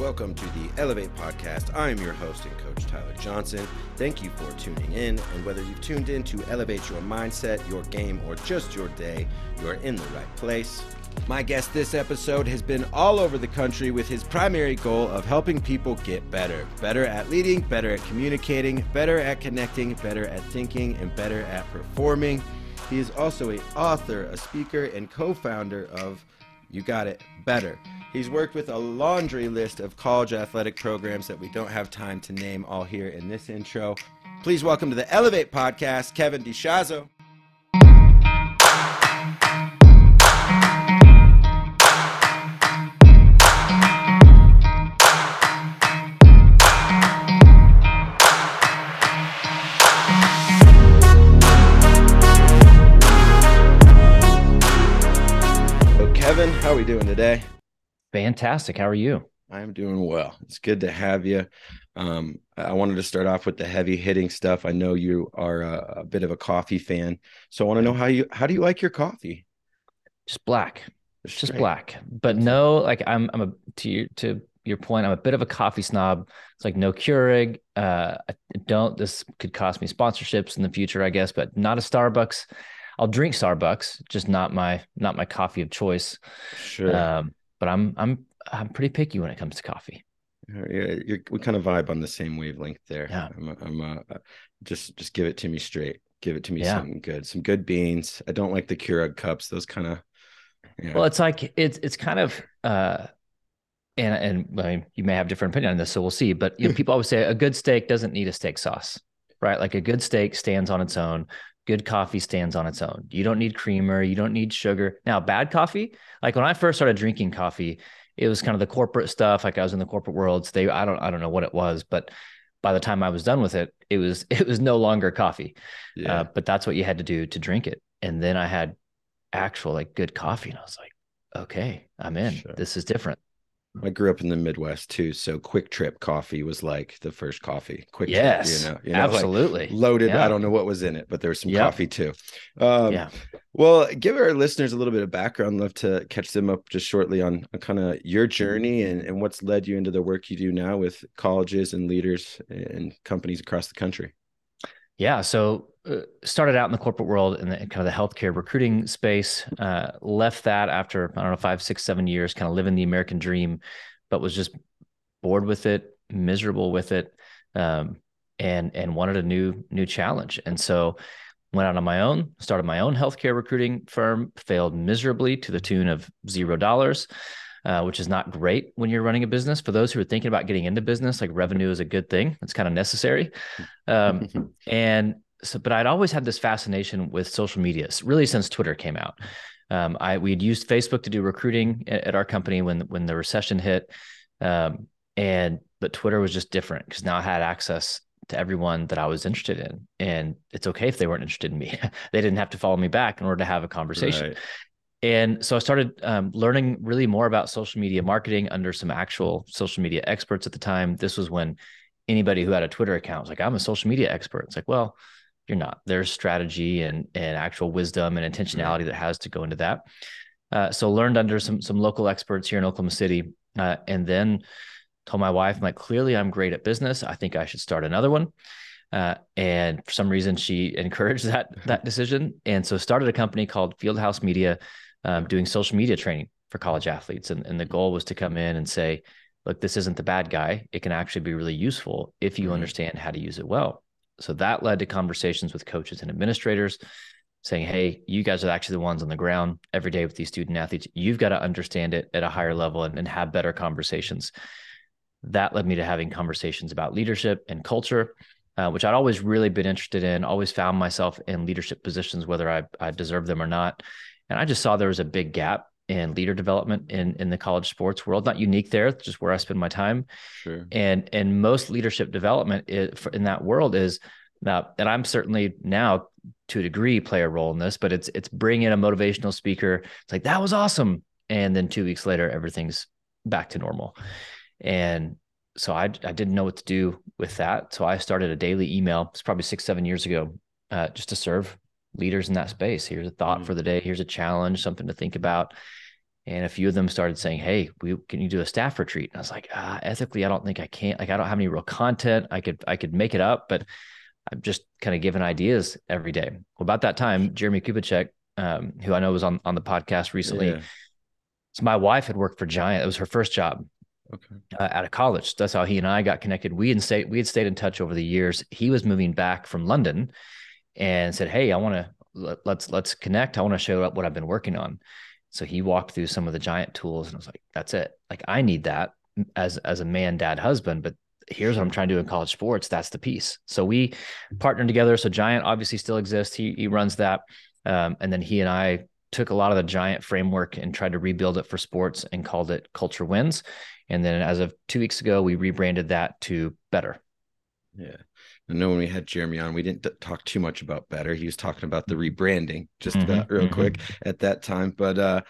Welcome to the Elevate Podcast. I am your host and coach, Tyler Johnson. Thank you for tuning in. And whether you've tuned in to elevate your mindset, your game, or just your day, you're in the right place. My guest this episode has been all over the country with his primary goal of helping people get better. Better at leading, better at communicating, better at connecting, better at thinking, and better at performing. He is also a author, a speaker, and co-founder of You Got It Better. He's worked with a laundry list of college athletic programs that we don't have time to name all here in this intro. Please welcome to the Elevate podcast, Kevin DeShazo. So, Kevin, how are we doing today? Fantastic. How are you? I'm doing well. It's good to have you. Um, I wanted to start off with the heavy hitting stuff. I know you are a, a bit of a coffee fan, so I want to know how you how do you like your coffee? Just black. it's Just Straight. black. But no, like I'm I'm a to your to your point, I'm a bit of a coffee snob. It's like no Keurig. Uh I don't this could cost me sponsorships in the future, I guess, but not a Starbucks. I'll drink Starbucks, just not my not my coffee of choice. Sure. Um, but I'm I'm I'm pretty picky when it comes to coffee. Yeah, you're, we kind of vibe on the same wavelength there. Yeah. I'm, I'm uh, just just give it to me straight. Give it to me Yeah. something good, some good beans. I don't like the Keurig cups. Those kind of. Yeah. Well, it's like it's it's kind of uh and and I mean, you may have different opinion on this, so we'll see. But you know, people always say a good steak doesn't need a steak sauce, right? Like a good steak stands on its own. Good coffee stands on its own. You don't need creamer. You don't need sugar. Now, bad coffee, like when I first started drinking coffee, it was kind of the corporate stuff. Like I was in the corporate world. So they, I don't, I don't know what it was, but by the time I was done with it, it was, it was no longer coffee. yeah. Uh, but that's what you had to do to drink it. And then I had actual like good coffee, and I was like, okay, I'm in. Sure. This is different. I grew up in the Midwest too, so QuikTrip coffee was like the first coffee. Quick Yes, Trip, you know, you know, like absolutely. loaded. Yeah. I don't know what was in it, but there was some Yep. coffee too. Um, yeah. Well, give our listeners a little bit of background. Love to catch them up just shortly on, on kind of your journey and, and what's led you into the work you do now with colleges and leaders and companies across the country. Yeah. So uh, started out in the corporate world in the kind of the healthcare recruiting space. Uh, left that after I don't know five, six, seven years, kind of living the American dream, but was just bored with it, miserable with it, um, and and wanted a new new challenge. And so went out on my own, started my own healthcare recruiting firm. Failed miserably to the tune of zero dollars. Uh, which is not great when you're running a business. For those who are thinking about getting into business, like revenue is a good thing. It's kind of necessary. Um, and so, but I'd always had this fascination with social media, really since Twitter came out. Um, I we'd used Facebook to do recruiting at, at our company when when the recession hit, um, and but Twitter was just different because now I had access to everyone that I was interested in, and it's okay if they weren't interested in me. they didn't have to follow me back in order to have a conversation. Right. And so I started um, learning really more about social media marketing under some actual social media experts at the time. This was when anybody who had a Twitter account was like, I'm a social media expert. It's like, well, you're not. There's strategy and and actual wisdom and intentionality that has to go into that. Uh, so learned under some some local experts here in Oklahoma City, uh, and then told my wife, I'm like, clearly I'm great at business. I think I should start another one. Uh, and for some reason, she encouraged that that decision, and so started a company called Fieldhouse Media, um, doing social media training for college athletes. And, and the goal was to come in and say, look, this isn't the bad guy. It can actually be really useful if you Mhm. understand how to use it well. So that led to conversations with coaches and administrators saying, hey, you guys are actually the ones on the ground every day with these student athletes. You've got to understand it at a higher level and, and have better conversations. That led me to having conversations about leadership and culture. Uh, which I'd always really been interested in, always found myself in leadership positions, whether I, I deserved them or not. And I just saw there was a big gap in leader development in, in the college sports world, not unique there, just where I spend my time. Sure. And, and most leadership development is, in that world is now, and I'm certainly now to a degree play a role in this, but it's, it's bring in a motivational speaker. It's like, that was awesome. And then two weeks later, everything's back to normal. And so I, I didn't know what to do with that. So I started a daily email. It's probably six, seven years ago, uh, just to serve leaders in that space. Here's a thought Mhm. for the day. Here's a challenge, something to think about. And a few of them started saying, Hey, we can you do a staff retreat? And I was like, ah, ethically, I don't think I can't. Like, I don't have any real content. I could, I could make it up, but I'm just kind of giving ideas every day. Well, about that time, Jeremy Kubicek, um, who I know was on, on the podcast recently. Yeah. So my wife had worked for Giant. It was her first job okay. uh, out of college. That's how he and I got connected. We stayed, we had stayed in touch over the years. He was moving back from London and said, Hey, I want to, let, let's, let's connect. I want to show up what I've been working on. So he walked through some of the Giant tools and I was like, that's it. Like I need that as, as a man, dad, husband, but here's what I'm trying to do in college sports. That's the piece. So we partnered together. So Giant obviously still exists. He, he runs that. Um, and then he and I took a lot of the Giant framework and tried to rebuild it for sports and called it Culture Wins. And then as of two weeks ago, we rebranded that to Better. Yeah. I know when we had Jeremy on, we didn't talk too much about Better. He was talking about the mm-hmm. rebranding just mm-hmm, about real mm-hmm. quick at that time. But uh,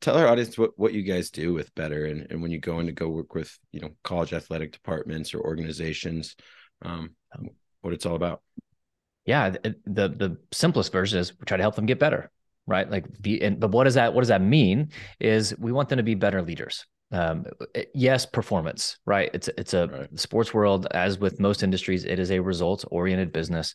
tell our audience what, what you guys do with Better and, and when you go in to go work with, you know, college athletic departments or organizations, um, what it's all about yeah, the the simplest version is we try to help them get better, right? Like be and but what does that what does that mean? Is we want them to be better leaders. Um, yes, performance, right? It's it's a right. sports world, as with most industries, it is a results oriented business.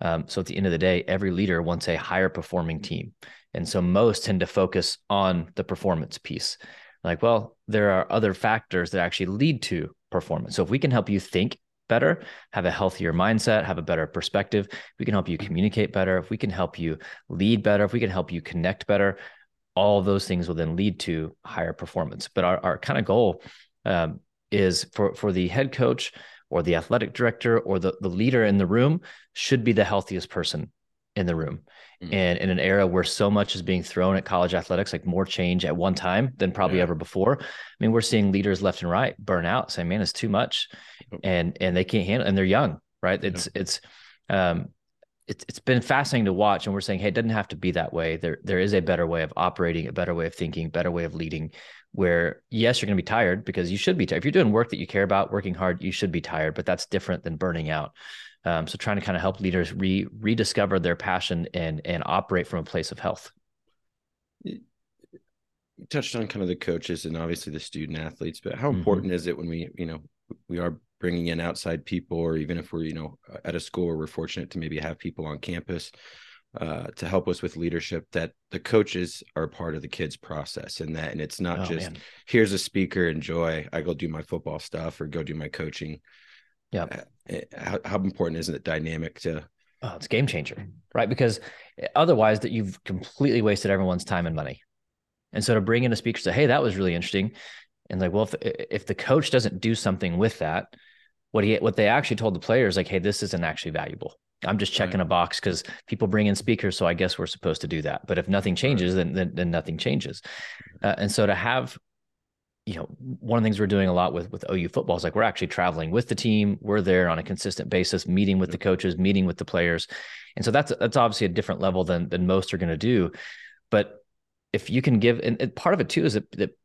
Um, so at the end of the day, every leader wants a higher performing team, and so most tend to focus on the performance piece. Like, well, there are other factors that actually lead to performance. So if we can help you think better, have a healthier mindset, have a better perspective. We can help you communicate better. If we can help you lead better, if we can help you connect better, all of those things will then lead to higher performance. But our, our kind of goal um, is for, for the head coach or the athletic director or the, the leader in the room should be the healthiest person in the room. Mm-hmm. And in an era where so much is being thrown at college athletics, like more change at one time than probably yeah. ever before. I mean, we're seeing leaders left and right burn out, saying, "Man, it's too much," and and they can't handle, and they're young, right? It's it's um, it's it's been fascinating to watch, and we're saying, hey, it doesn't have to be that way. There there is a better way of operating, a better way of thinking, better way of leading. Where yes, you're going to be tired because you should be tired. If you're doing work that you care about, working hard, you should be tired, but that's different than burning out. Um, so trying to kind of help leaders re rediscover their passion and and operate from a place of health. You touched on kind of the coaches and obviously the student athletes, but how mm-hmm. important mm-hmm. is it when we, you know, we are bringing in outside people, or even if we're, you know, at a school where we're fortunate to maybe have people on campus uh, to help us with leadership, that the coaches are part of the kids' process, and that, and it's not oh, just man. here's a speaker, enjoy, I go do my football stuff or go do my coaching. Yeah. Uh, eh, how, how important is it dynamic to? Oh, it's game changer, right? Because eh, otherwise, that you've completely wasted everyone's time and money. And so to bring in a speaker, say, "Hey, that was really interesting," and like, well, if if the coach doesn't do something with that, what he what they actually told the players, like, "Hey, this isn't actually valuable." I'm just checking right. a box because people bring in speakers, so I guess we're supposed to do that. But if nothing changes, right. then, then, then nothing changes. Uh, and so to have you know, one of the things we're doing a lot with with OU football is like we're actually traveling with the team. We're there on a consistent basis, meeting with the coaches, meeting with the players, and so that's that's obviously a different level than than most are going to do. But if you can give, and, and part of it too is that, that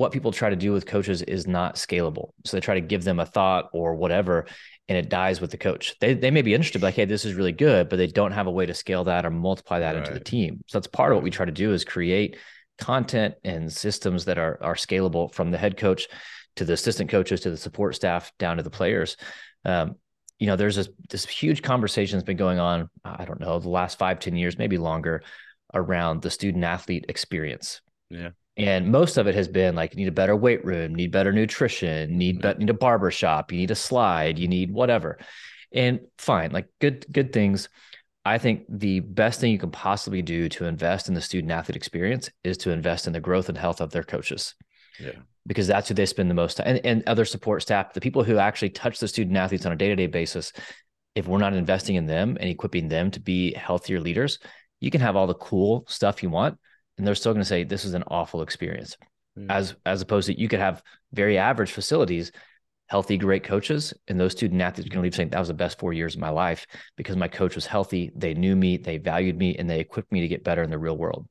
what people try to do with coaches is not scalable. So they try to give them a thought or whatever, and it dies with the coach. They they may be interested, like, hey, this is really good, but they don't have a way to scale that or multiply that right. into the team. So that's part of what we try to do is create content and systems that are are scalable from the head coach to the assistant coaches to the support staff down to the players. Um, you know, there's this this huge conversation that's been going on. I don't know the last five ten years, maybe longer, around the student athlete experience. Yeah. And most of it has been like, you need a better weight room, need better nutrition, need, yeah. Mm-hmm. need a barber shop, you need a slide, you need whatever. And fine, like good, good things. I think the best thing you can possibly do to invest in the student athlete experience is to invest in the growth and health of their coaches. Yeah. Because that's who they spend the most time and, and other support staff, the people who actually touch the student athletes on a day-to-day basis. If we're not investing in them and equipping them to be healthier leaders, you can have all the cool stuff you want, and they're still going to say this is an awful experience. Mm. As as opposed to you could have very average facilities healthy, great coaches. And those student athletes are going to leave saying that was the best four years of my life because my coach was healthy. They knew me, they valued me, and they equipped me to get better in the real world.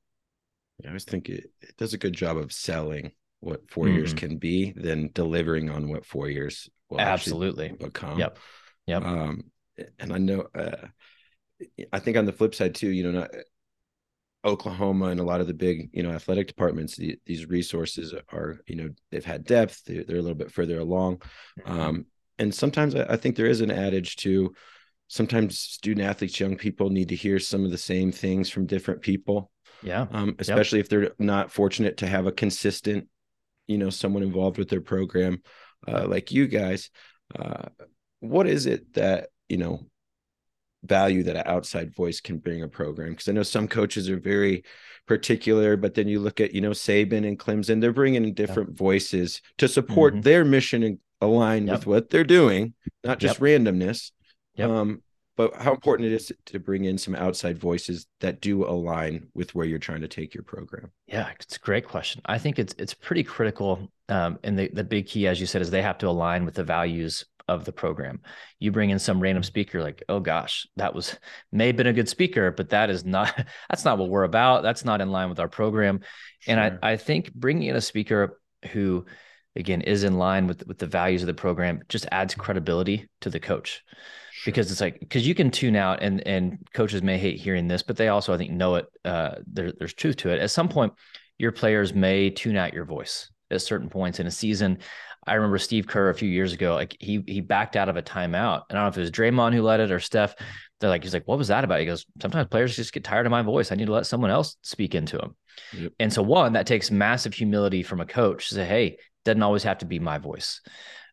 Yeah, I always think it, it does a good job of selling what 4 mm-hmm. years can be than delivering on what four years will absolutely become. Yep. Yep. Um, and I know, uh, I think on the flip side too, you know, not, Oklahoma and a lot of the big, you know, athletic departments, the, these resources are, you know, they've had depth. They're, they're a little bit further along. Mm-hmm. Um, and sometimes I, I, think there is an adage to sometimes student athletes, young people need to hear some of the same things from different people. Yeah. Um, especially yep. if they're not fortunate to have a consistent, you know, someone involved with their program, uh, like you guys. Uh, what is it that, you know, value that an outside voice can bring a program because I know some coaches are very particular, but then you look at you know Saban and Clemson, they're bringing in different voices to support mm-hmm. their mission and align yep. with what they're doing, not just yep. randomness. Yep. Um, but how important it is to bring in some outside voices that do align with where you're trying to take your program. Yeah, it's a great question. I think it's it's pretty critical. Um, and the the big key, as you said, is they have to align with the values of the program. You bring in some random speaker, like, oh gosh, that was may have been a good speaker, but that is not that's not what we're about. That's not in line with our program. Sure. And I I think bringing in a speaker who again is in line with with the values of the program just adds credibility to the coach sure. because it's like because you can tune out and and coaches may hate hearing this but they also i think know it uh there, there's truth to it at some point your players may tune out your voice at certain points in a season I remember Steve Kerr a few years ago, like he he backed out of a timeout. And I don't know if it was Draymond who led it or Steph. They're like, he's like, what was that about? He goes, sometimes players just get tired of my voice. I need to let someone else speak into them. Yep. And so one, that takes massive humility from a coach to say, hey, doesn't always have to be my voice.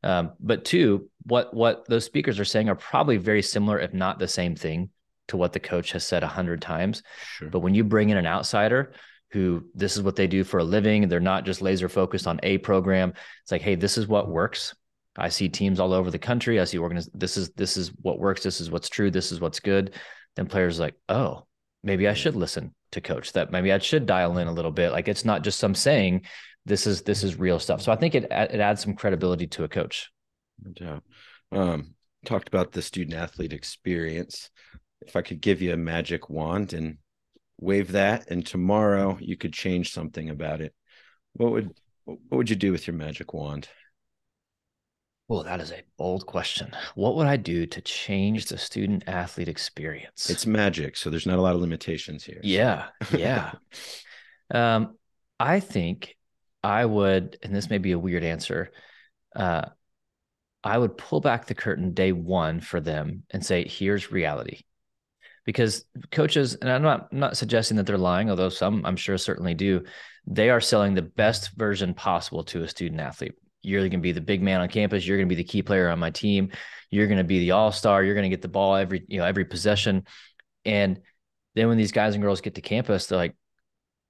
Um, but two, what what those speakers are saying are probably very similar, if not the same thing, to what the coach has said a hundred times. Sure. But when you bring in an outsider who this is what they do for a living. They're not just laser focused on a program. It's like, hey, this is what works. I see teams all over the country. I see organiz- this is this is what works. This is what's true. This is what's good. Then players like, oh, maybe I should listen to coach. That maybe I should dial in a little bit. Like it's not just some saying. This is this is real stuff. So I think it it adds some credibility to a coach. No Um, talked about the student athlete experience. If I could give you a magic wand and wave that and tomorrow you could change something about it. What would what would you do with your magic wand? Well that is a bold question. What would i do to change the student athlete experience? It's magic so there's not a lot of limitations here. Yeah yeah. Um i think i would and this may be a weird answer uh i would pull back the curtain day one for them and say here's reality because coaches and i'm not I'm not suggesting that they're lying although some i'm sure certainly do. They are selling the best version possible to a student athlete. You're going to be the big man on campus. You're going to be the key player on my team. You're going to be the all-star. You're going to get the ball every you know every possession. And then when these guys and girls get to campus they're like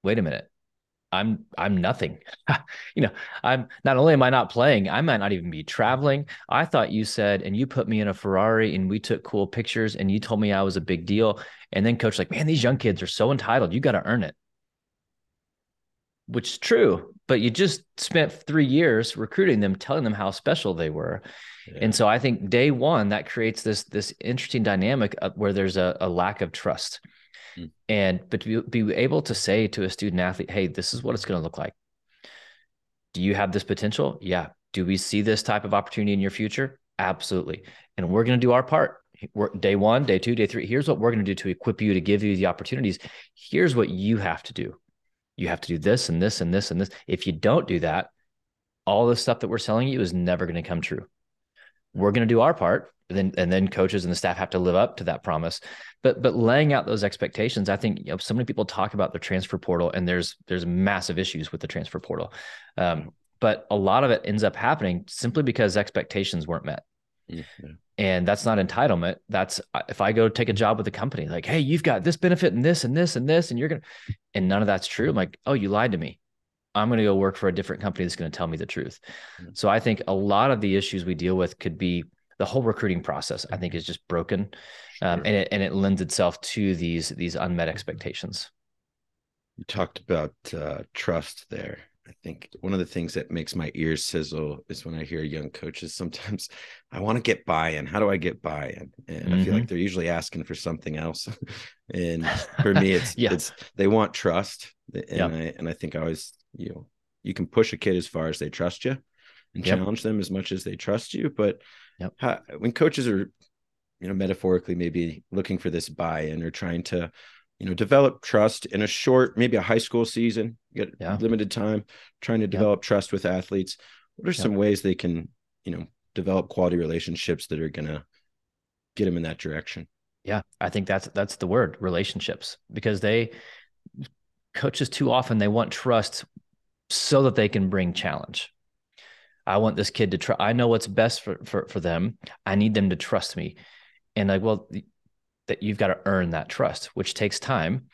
wait a minute I'm I'm nothing. you know, I'm not only am I not playing, I might not even be traveling. I thought you said, and you put me in a Ferrari and we took cool pictures and you told me I was a big deal. And then coach like, man, these young kids are so entitled. You got to earn it. Which is true, but you just spent three years recruiting them, telling them how special they were. Yeah. And so I think day one that creates this this interesting dynamic where there's a, a lack of trust. Mm. And but to be, be able to say to a student athlete, hey, this is what it's going to look like. Do you have this potential? Yeah. Do we see this type of opportunity in your future? Absolutely. And we're going to do our part. We're, day one, day two, day three. Here's what we're going to do to equip you to give you the opportunities. Here's what you have to do. You have to do this and this and this and this. If you don't do that, all the stuff that we're selling you is never going to come true. We're going to do our part then and then coaches and the staff have to live up to that promise. But but laying out those expectations i think you know so many people talk about the transfer portal and there's there's massive issues with the transfer portal. Um, but a lot of it ends up happening simply because expectations weren't met. Yeah. and that's not entitlement. That's uh, if i go take a job with a company like hey you've got this benefit and this and this and this and you're gonna and none of that's true. I'm like oh you lied to me i'm going to go work for a different company that's going to tell me the truth so i think a lot of the issues we deal with could be the whole recruiting process I think is just broken, um, and it and it lends itself to these these unmet expectations. You talked about uh, trust there. I think one of the things that makes my ears sizzle is when I hear young coaches. Sometimes I want to get buy-in. How do I get buy-in? And mm-hmm. I feel like mm-hmm. they're usually asking for something else. and for me, it's yeah. it's they want trust, and yep. I and I think I always you you can push a kid as far as they trust you, and yep. challenge them as much as they trust you, but Yep. How, when coaches are, you know, metaphorically maybe looking for this buy-in or trying to you know develop trust in a short maybe a high school season you get Yeah. limited time trying to develop trust with athletes what are some ways they can you know develop quality relationships that are going to get them in that direction Yeah, I think that's that's the word relationships because they coaches too often they want trust so that they can bring challenge. I want this kid to try. I know what's best for for for them. I need them to trust me, and like, well, that you've got to earn that trust, which takes time.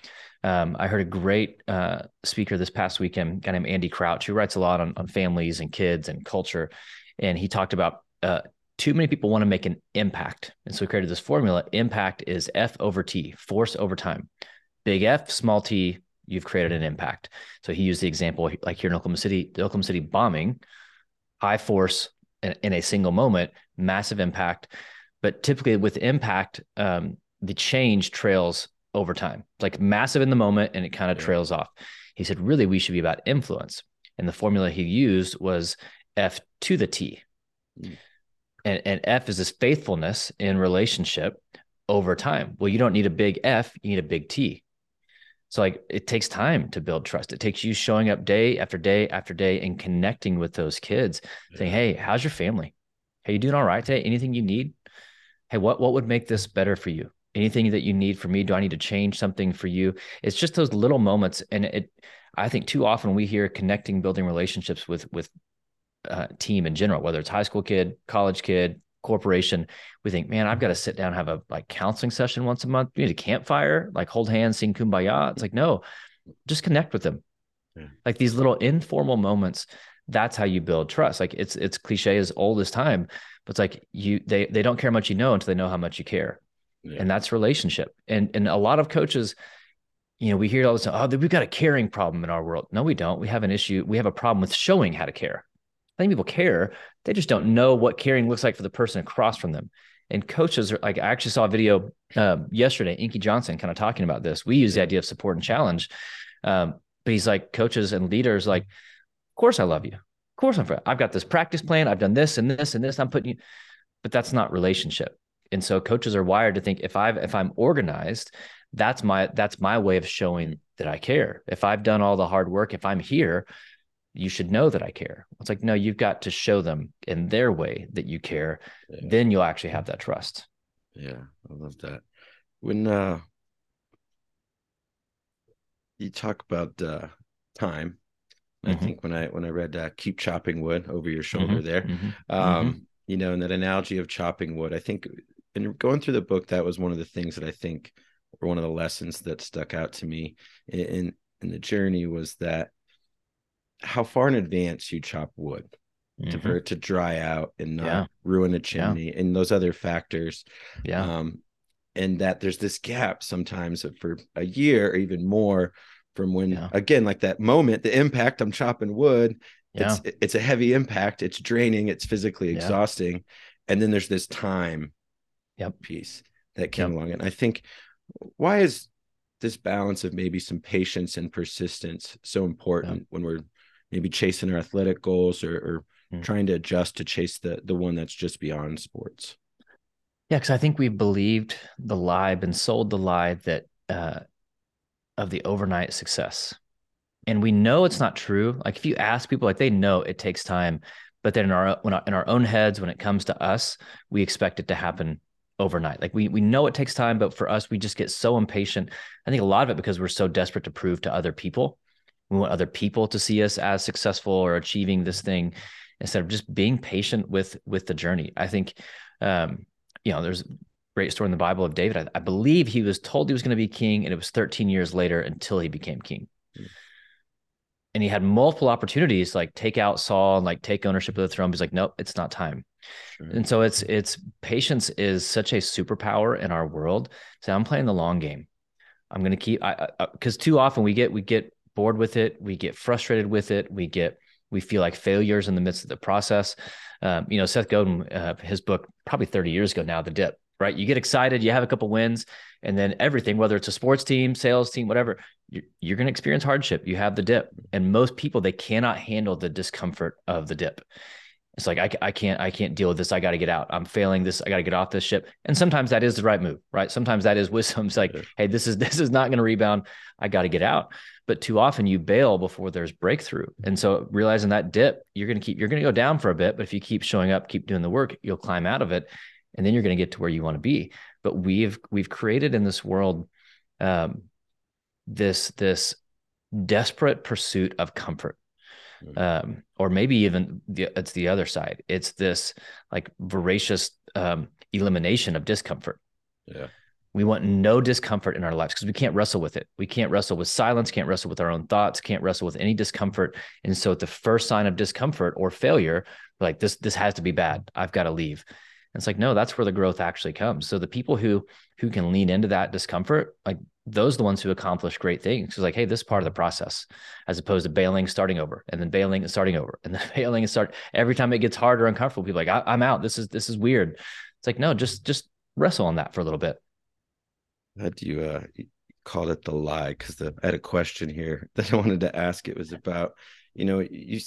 Um, I heard a great uh, speaker this past weekend, guy named Andy Crouch, who writes a lot on on families and kids and culture, and he talked about uh, too many people want to make an impact. And so we created this formula. Impact is F over T, force over time. Big F, small T, you've created an impact. So he used the example like here in Oklahoma City, the Oklahoma City bombing, high force in, in a single moment, massive impact. But typically with impact, um, the change trails over time, like massive in the moment and it kind of Yeah. trails off. He said, really, we should be about influence. And the formula he used was F to the T. Mm. And, and F is this faithfulness in relationship over time. Well, you don't need a big F, you need a big T. So like it takes time to build trust. It takes you showing up day after day after day and connecting with those kids, saying, "Hey, how's your family? Hey, you doing all right today? Anything you need? Hey, what what would make this better for you? Anything that you need for me? Do I need to change something for you?" It's just those little moments, and it. I think too often we hear connecting, building relationships with with uh, team in general, whether it's high school kid, college kid, corporation. We think, man, I've got to sit down, have a like counseling session once a month. We need a campfire, like hold hands, sing kumbaya. It's like, no, just connect with them. Yeah. Like these little informal moments. That's how you build trust. Like it's it's cliche as old as time, but it's like you they they don't care how much you know until they know how much you care. Yeah. And that's relationship. And and a lot of coaches, you know, we hear all this, oh, we've got a caring problem in our world. No, we don't. We have an issue. We have a problem with showing how to care. I think people care. They just don't know what caring looks like for the person across from them. And coaches are like, I actually saw a video um, yesterday, Inky Johnson kind of talking about this. We use the idea of support and challenge. Um, but he's like, coaches and leaders, like, of course I love you. Of course I'm, I've got this practice plan. I've done this and this and this. I'm putting you, but that's not relationship. And so coaches are wired to think if I've, if I'm organized, that's my, that's my way of showing that I care. If I've done all the hard work, if I'm here, you should know that I care. It's like, no, you've got to show them in their way that you care. Yeah. Then you'll actually have that trust. Yeah, I love that. When uh you talk about uh time, I Mhm. think when I when I read uh, keep chopping wood over your shoulder Mhm, there, mhm, um, you know, and that analogy of chopping wood, I think in going through the book, that was one of the things that I think were one of the lessons that stuck out to me in, in the journey was that how far in advance you chop wood to mhm. for it to dry out and not Yeah. ruin a chimney and those other factors Yeah. um, and that there's this gap sometimes for a year or even more from when Yeah. again like that moment the impact i'm chopping wood yeah. it's it's a heavy impact it's draining it's physically Yeah. exhausting and then there's this time Yep. piece that came Yep. along and i think why is this balance of maybe some patience and persistence so important when we're maybe chasing our athletic goals or, or Mm. trying to adjust to chase the the one that's just beyond sports Yeah, because I think we believed the lie, been sold the lie that uh, of the overnight success, and we know it's not true. Like if you ask people, like they know it takes time, but then in our when our, in our own heads, when it comes to us, we expect it to happen overnight. Like we we know it takes time, but for us, we just get so impatient. I think a lot of it because we're so desperate to prove to other people. We want other people to see us as successful or achieving this thing instead of just being patient with with the journey. I think um, you know, there's a great story in the Bible of David. I, I believe he was told he was going to be king, and it was 13 years later until he became king. Mm. And he had multiple opportunities, like take out Saul and like take ownership of the throne. He's like, nope, it's not time. Sure. And so it's it's patience is such a superpower in our world. So I'm playing the long game. I'm going to keep I because too often we get we get bored with it, we get frustrated with it, we get we feel like failures in the midst of the process. Um, you know, Seth Godin, uh, his book probably 30 years ago now, The Dip. Right, you get excited, you have a couple wins, and then everything, whether it's a sports team, sales team, whatever, you're, you're going to experience hardship. You have the dip, and most people they cannot handle the discomfort of the dip. It's like I, I can't I can't deal with this. I got to get out. I'm failing this. I got to get off this ship. And sometimes that is the right move, right? Sometimes that is wisdom. It's like, hey, this is this is not going to rebound. I got to get out. But too often you bail before there's breakthrough. And so realizing that dip, you're going to keep you're going to go down for a bit, but if you keep showing up, keep doing the work, you'll climb out of it, and then you're going to get to where you want to be. But we've we've created in this world um, this this desperate pursuit of comfort. Um, or maybe even the, it's the other side. It's this like voracious um, elimination of discomfort. Yeah. We want no discomfort in our lives because we can't wrestle with it. We can't wrestle with silence, can't wrestle with our own thoughts, can't wrestle with any discomfort. And so, at the first sign of discomfort or failure, like this, this has to be bad. I've got to leave. It's like, no, that's where the growth actually comes. So the people who who can lean into that discomfort, like those are the ones who accomplish great things. It's like, hey, this is part of the process, as opposed to bailing, starting over, and then bailing and starting over, and then bailing and start. Every time it gets harder, or uncomfortable, people like, I, am out. This is this is weird. It's like, no, just just wrestle on that for a little bit. Had you uh called it the lie because I had a question here that I wanted to ask. It was about, you know, you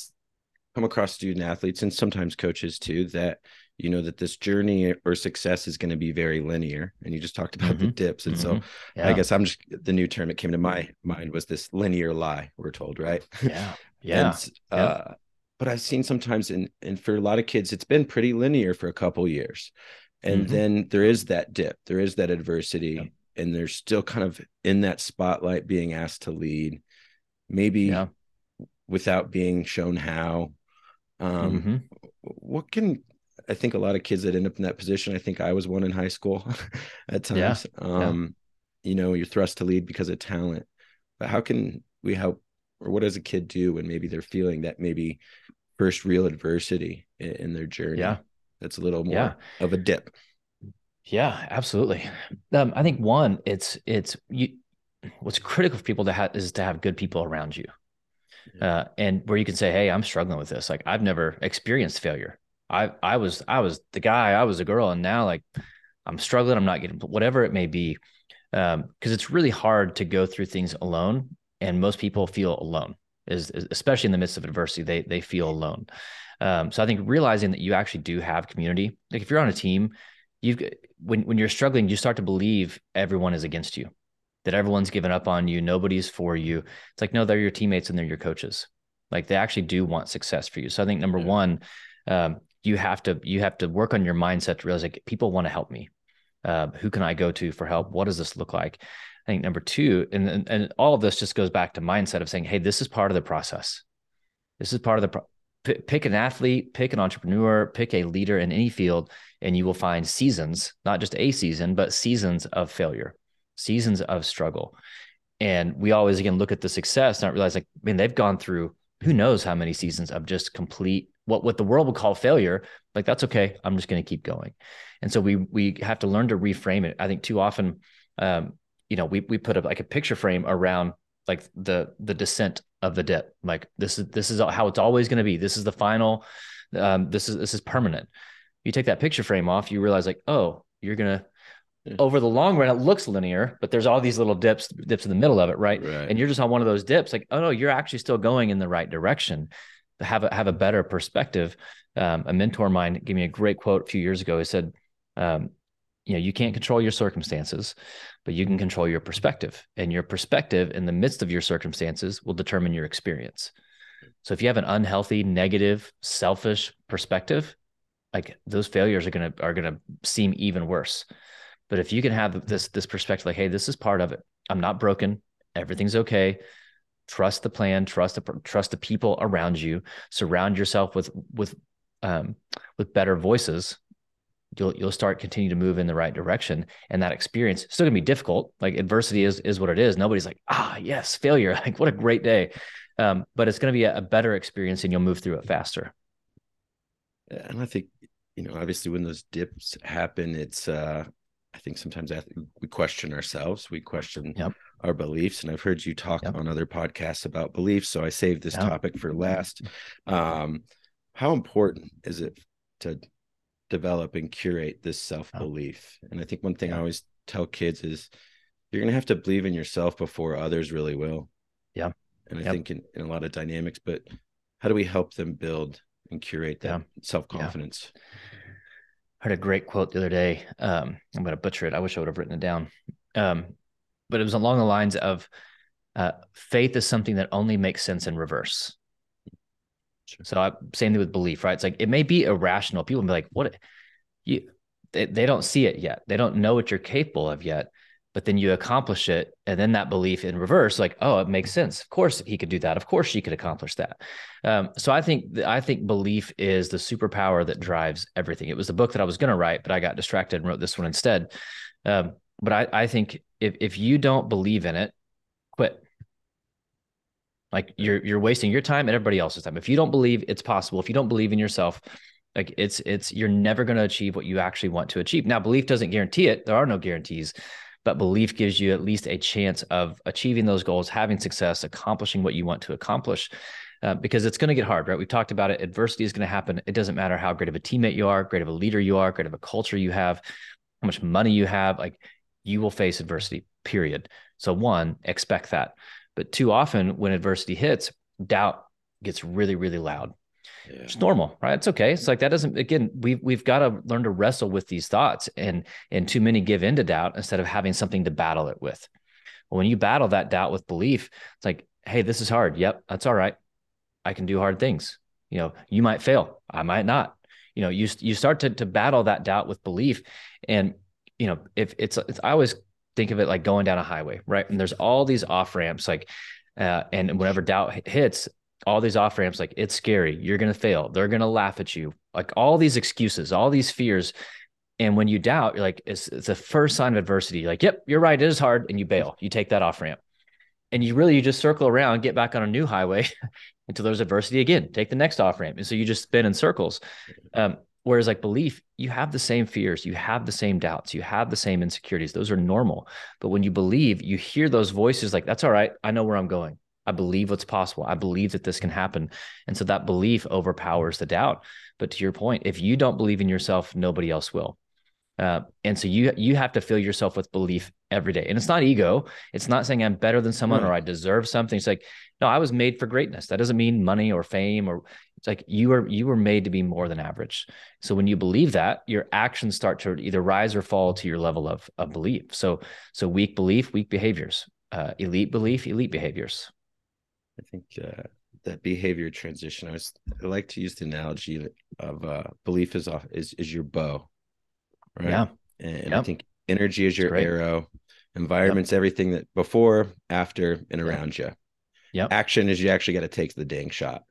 come across student athletes and sometimes coaches too that you know that this journey or success is going to be very linear and you just talked about mm-hmm. the dips and mm-hmm. so yeah. i guess i'm just the new term that came to my mind was this linear lie we're told right yeah yeah, and, yeah. Uh, but i've seen sometimes and and for a lot of kids it's been pretty linear for a couple years and mm-hmm. then there is that dip there is that adversity and they're still kind of in that spotlight being asked to lead maybe yeah. without being shown how um mm-hmm. what can I think a lot of kids that end up in that position, I think I was one in high school at times. Yeah. Um, yeah. you know, you're thrust to lead because of talent. But how can we help or what does a kid do when maybe they're feeling that maybe first real adversity in, in their journey? Yeah. That's a little more yeah. of a dip. Yeah, absolutely. Um, I think one, it's it's you what's critical for people to have is to have good people around you. Uh, and where you can say, Hey, I'm struggling with this. Like I've never experienced failure. I I was I was the guy, I was a girl, and now like I'm struggling, I'm not getting whatever it may be. Um, because it's really hard to go through things alone, and most people feel alone, is, is especially in the midst of adversity, they they feel alone. Um, so I think realizing that you actually do have community, like if you're on a team, you've when when you're struggling, you start to believe everyone is against you, that everyone's given up on you, nobody's for you. It's like no, they're your teammates and they're your coaches. Like they actually do want success for you. So I think number yeah. one, um, you have to you have to work on your mindset to realize like people want to help me. Uh, who can I go to for help? What does this look like? I think number two, and, and, and all of this just goes back to mindset of saying, hey, this is part of the process. This is part of the pro- P- pick an athlete, pick an entrepreneur, pick a leader in any field, and you will find seasons, not just a season, but seasons of failure, seasons of struggle. And we always again look at the success, not realize like, I mean, they've gone through who knows how many seasons of just complete what what the world would call failure like that's okay. I'm just going to keep going. And so we we have to learn to reframe it. I think too often um you know we we put up like a picture frame around like the the descent of the dip like this is this is how it's always going to be. This is the final um this is this is permanent. You take that picture frame off you realize like oh you're going to over the long run it looks linear but there's all these little dips dips in the middle of it right? right. And you're just on one of those dips like oh no you're actually still going in the right direction have a have a better perspective. Um, a mentor of mine gave me a great quote a few years ago. He said, um, "You know, you can't control your circumstances, but you can control your perspective, and your perspective in the midst of your circumstances will determine your experience." So if you have an unhealthy, negative, selfish perspective, like those failures are gonna are gonna seem even worse. But if you can have this this perspective, like, hey, this is part of it. I'm not broken. Everything's okay trust the plan trust the trust the people around you surround yourself with with um, with better voices you'll you'll start continue to move in the right direction. And that experience is still gonna be difficult. Like adversity is is what it is. Nobody's like ah yes failure. Like what a great day. Um, but it's gonna be a, a better experience and you'll move through it faster. And i think you know obviously when those dips happen it's uh i think sometimes we question ourselves. We question yep our beliefs. And I've heard you talk yep. on other podcasts about beliefs. So I saved this yep. topic for last. Um, how important is it to develop and curate this self belief? Yep. And I think one thing I always tell kids is you're going to have to believe in yourself before others really will. Yeah. And I think in, in a lot of dynamics, but how do we help them build and curate that self-confidence heard a great quote the other day um, i'm going to butcher it i wish i would have written it down um, but it was along the lines of uh, faith is something that only makes sense in reverse. Sure. so I, same thing with belief right? It's like it may be irrational. People be like what? You they, they don't see it yet. They don't know what you're capable of yet but then you accomplish it and then that belief in reverse like oh it makes sense. Of course he could do that. Of course she could accomplish that. Um, so i think i think belief is the superpower that drives everything. It was the book that i was going to write but i got distracted and wrote this one instead. Um, but I, I think if, if you don't believe in it quit like you're you're wasting your time and everybody else's time if you don't believe it's possible if you don't believe in yourself like it's it's you're never going to achieve what you actually want to achieve now belief doesn't guarantee it there are no guarantees but belief gives you at least a chance of achieving those goals, having success, accomplishing what you want to accomplish. Uh, because it's going to get hard, right? We've talked about it. Adversity is going to happen. It doesn't matter how great of a teammate you are, great of a leader you are, great of a culture you have, how much money you have. Like you will face adversity, period. So, one, expect that. But too often when adversity hits, doubt gets really, really loud. Yeah. It's normal, right? It's okay. It's like that doesn't again, we've we've got to learn to wrestle with these thoughts and and too many give in to doubt instead of having something to battle it with. Well, when you battle that doubt with belief, it's like, hey, this is hard. Yep, that's all right. I can do hard things. You know, you might fail. I might not. You know, you you start to to battle that doubt with belief. And, you know, if it's, it's I always think of it like going down a highway, right? And there's all these off ramps, like uh, and whenever doubt hits, all these off ramps, like it's scary, you're to fail, they're to laugh at you, like all these excuses, all these fears. And when you doubt, you're like, it's, it's the first sign of adversity. You're like, yep, you're right, it is hard. And you bail, you take that off ramp. And you really, you just circle around, get back on a new highway until there's adversity again, take the next off ramp. And so you just spin in circles. Um, whereas like belief, you have the same fears, you have the same doubts, you have the same insecurities. Those are normal. But when you believe, you hear those voices like, that's all right. I know where I'm going. I believe what's possible. I believe that this can happen. And so that belief overpowers the doubt. But to your point, if you don't believe in yourself, nobody else will. Uh, and so you you have to fill yourself with belief every day. And it's not ego. It's not saying I'm better than someone right. or I deserve something. It's like, no, I was made for greatness. That doesn't mean money or fame or it's like you are you were made to be more than average. So when you believe that, your actions start to either rise or fall to your level of of belief. So so weak belief, weak behaviors. Uh, elite belief, elite behaviors. I think uh, that behavior transition. I was I like to use the analogy of uh, belief is off is is your bow, right? Yeah, and, yep. I think energy is your arrow. Environment's yep. everything that before, after, and around you. Yeah. Action is you actually got to take the dang shot.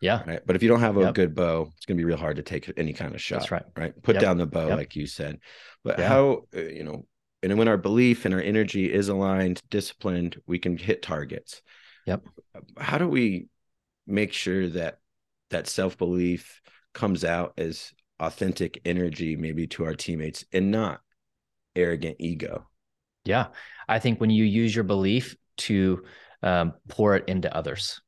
Yeah. Right. But if you don't have a yep. good bow, it's gonna be real hard to take any kind of shot. That's right. Right. Put down the bow, like you said. But how uh, you know, and when our belief and our energy is aligned, disciplined, we can hit targets. Yep. How do we make sure that that self belief comes out as authentic energy, maybe to our teammates, and not arrogant ego? Yeah, I think when you use your belief to um, pour it into others,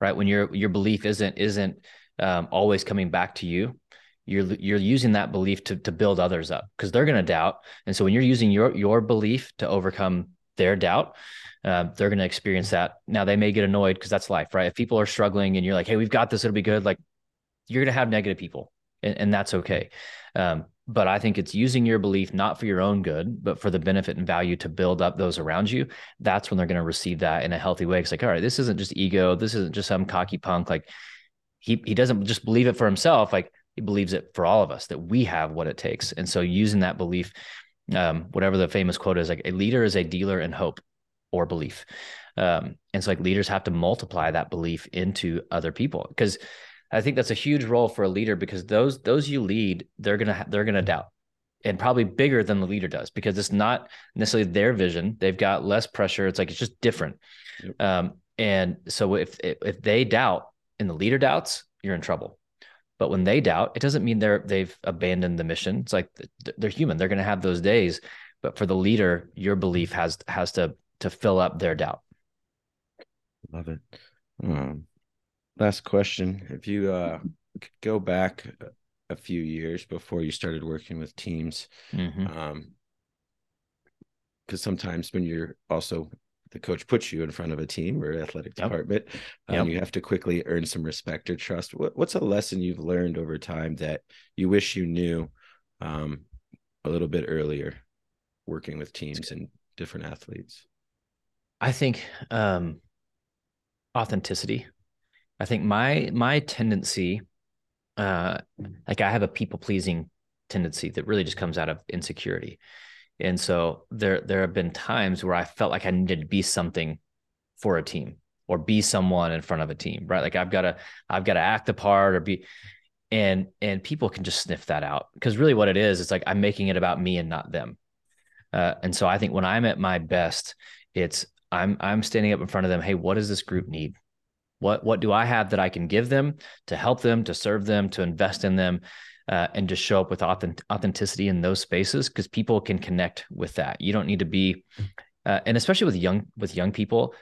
right? When your your belief isn't isn't um, always coming back to you, you're you're using that belief to to build others up because they're going to doubt, and so when you're using your your belief to overcome their doubt, uh, they're going to experience that. Now they may get annoyed because that's life, right? If people are struggling and you're like, "Hey, we've got this, it'll be good," like you're going to have negative people, and, and that's okay. Um, but I think it's using your belief not for your own good, but for the benefit and value to build up those around you. That's when they're going to receive that in a healthy way. It's like, all right, this isn't just ego. This isn't just some cocky punk. Like he he doesn't just believe it for himself. Like he believes it for all of us that we have what it takes. And so using that belief, um, whatever the famous quote is, like a leader is a dealer in hope or belief. Um, and so like leaders have to multiply that belief into other people because I think that's a huge role for a leader because those those you lead they're gonna ha- they're gonna doubt and probably bigger than the leader does because it's not necessarily their vision. They've got less pressure. It's like it's just different. Yep. um, and so if if they doubt and the leader doubts you're in trouble. But when they doubt it doesn't mean they're they've abandoned the mission. It's like they're human. They're going to have those days. But for the leader your belief has has to to fill up their doubt. Love it. Um, last question. If you uh, go back a few years before you started working with teams, mm-hmm. um, because sometimes when you're also the coach puts you in front of a team or athletic department, yep. Um, yep. you have to quickly earn some respect or trust. What, what's a lesson you've learned over time that you wish you knew um, a little bit earlier, working with teams and different athletes? I think um, authenticity. I think my my tendency, uh, like I have a people pleasing tendency that really just comes out of insecurity. And so there there have been times where I felt like I needed to be something for a team or be someone in front of a team, right? Like I've got to I've got to act the part or be and and people can just sniff that out because really what it is it's like I'm making it about me and not them. Uh, and so I think when I'm at my best, it's I'm I'm standing up in front of them. Hey, what does this group need? What what do I have that I can give them to help them, to serve them, to invest in them? uh, and just show up with authentic- authenticity in those spaces because people can connect with that. You don't need to be, uh, and especially with young with young people,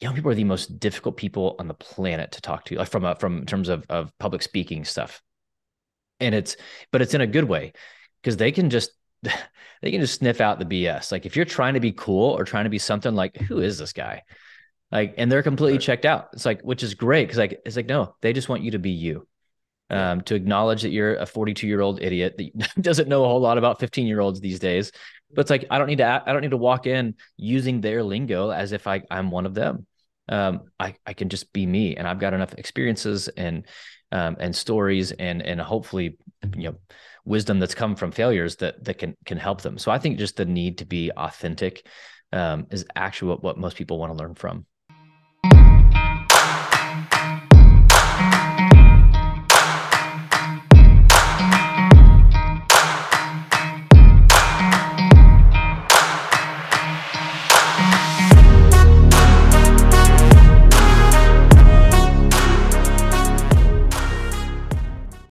young people are the most difficult people on the planet to talk to, like from a, from in terms of of public speaking stuff. And it's, but it's in a good way because they can just they can just sniff out the BS. Like if you're trying to be cool or trying to be something like, who is this guy? Like, and they're completely right. checked out. It's like, which is great because like it's like no, they just want you to be you um, to acknowledge that you're a 42 year old idiot that doesn't know a whole lot about 15 year olds these days. But it's like I don't need to I don't need to walk in using their lingo as if I I'm one of them. Um, I I can just be me, and I've got enough experiences and um, and stories and and hopefully you know wisdom that's come from failures that that can can help them. So I think just the need to be authentic um, is actually what, what most people want to learn from. Thank you.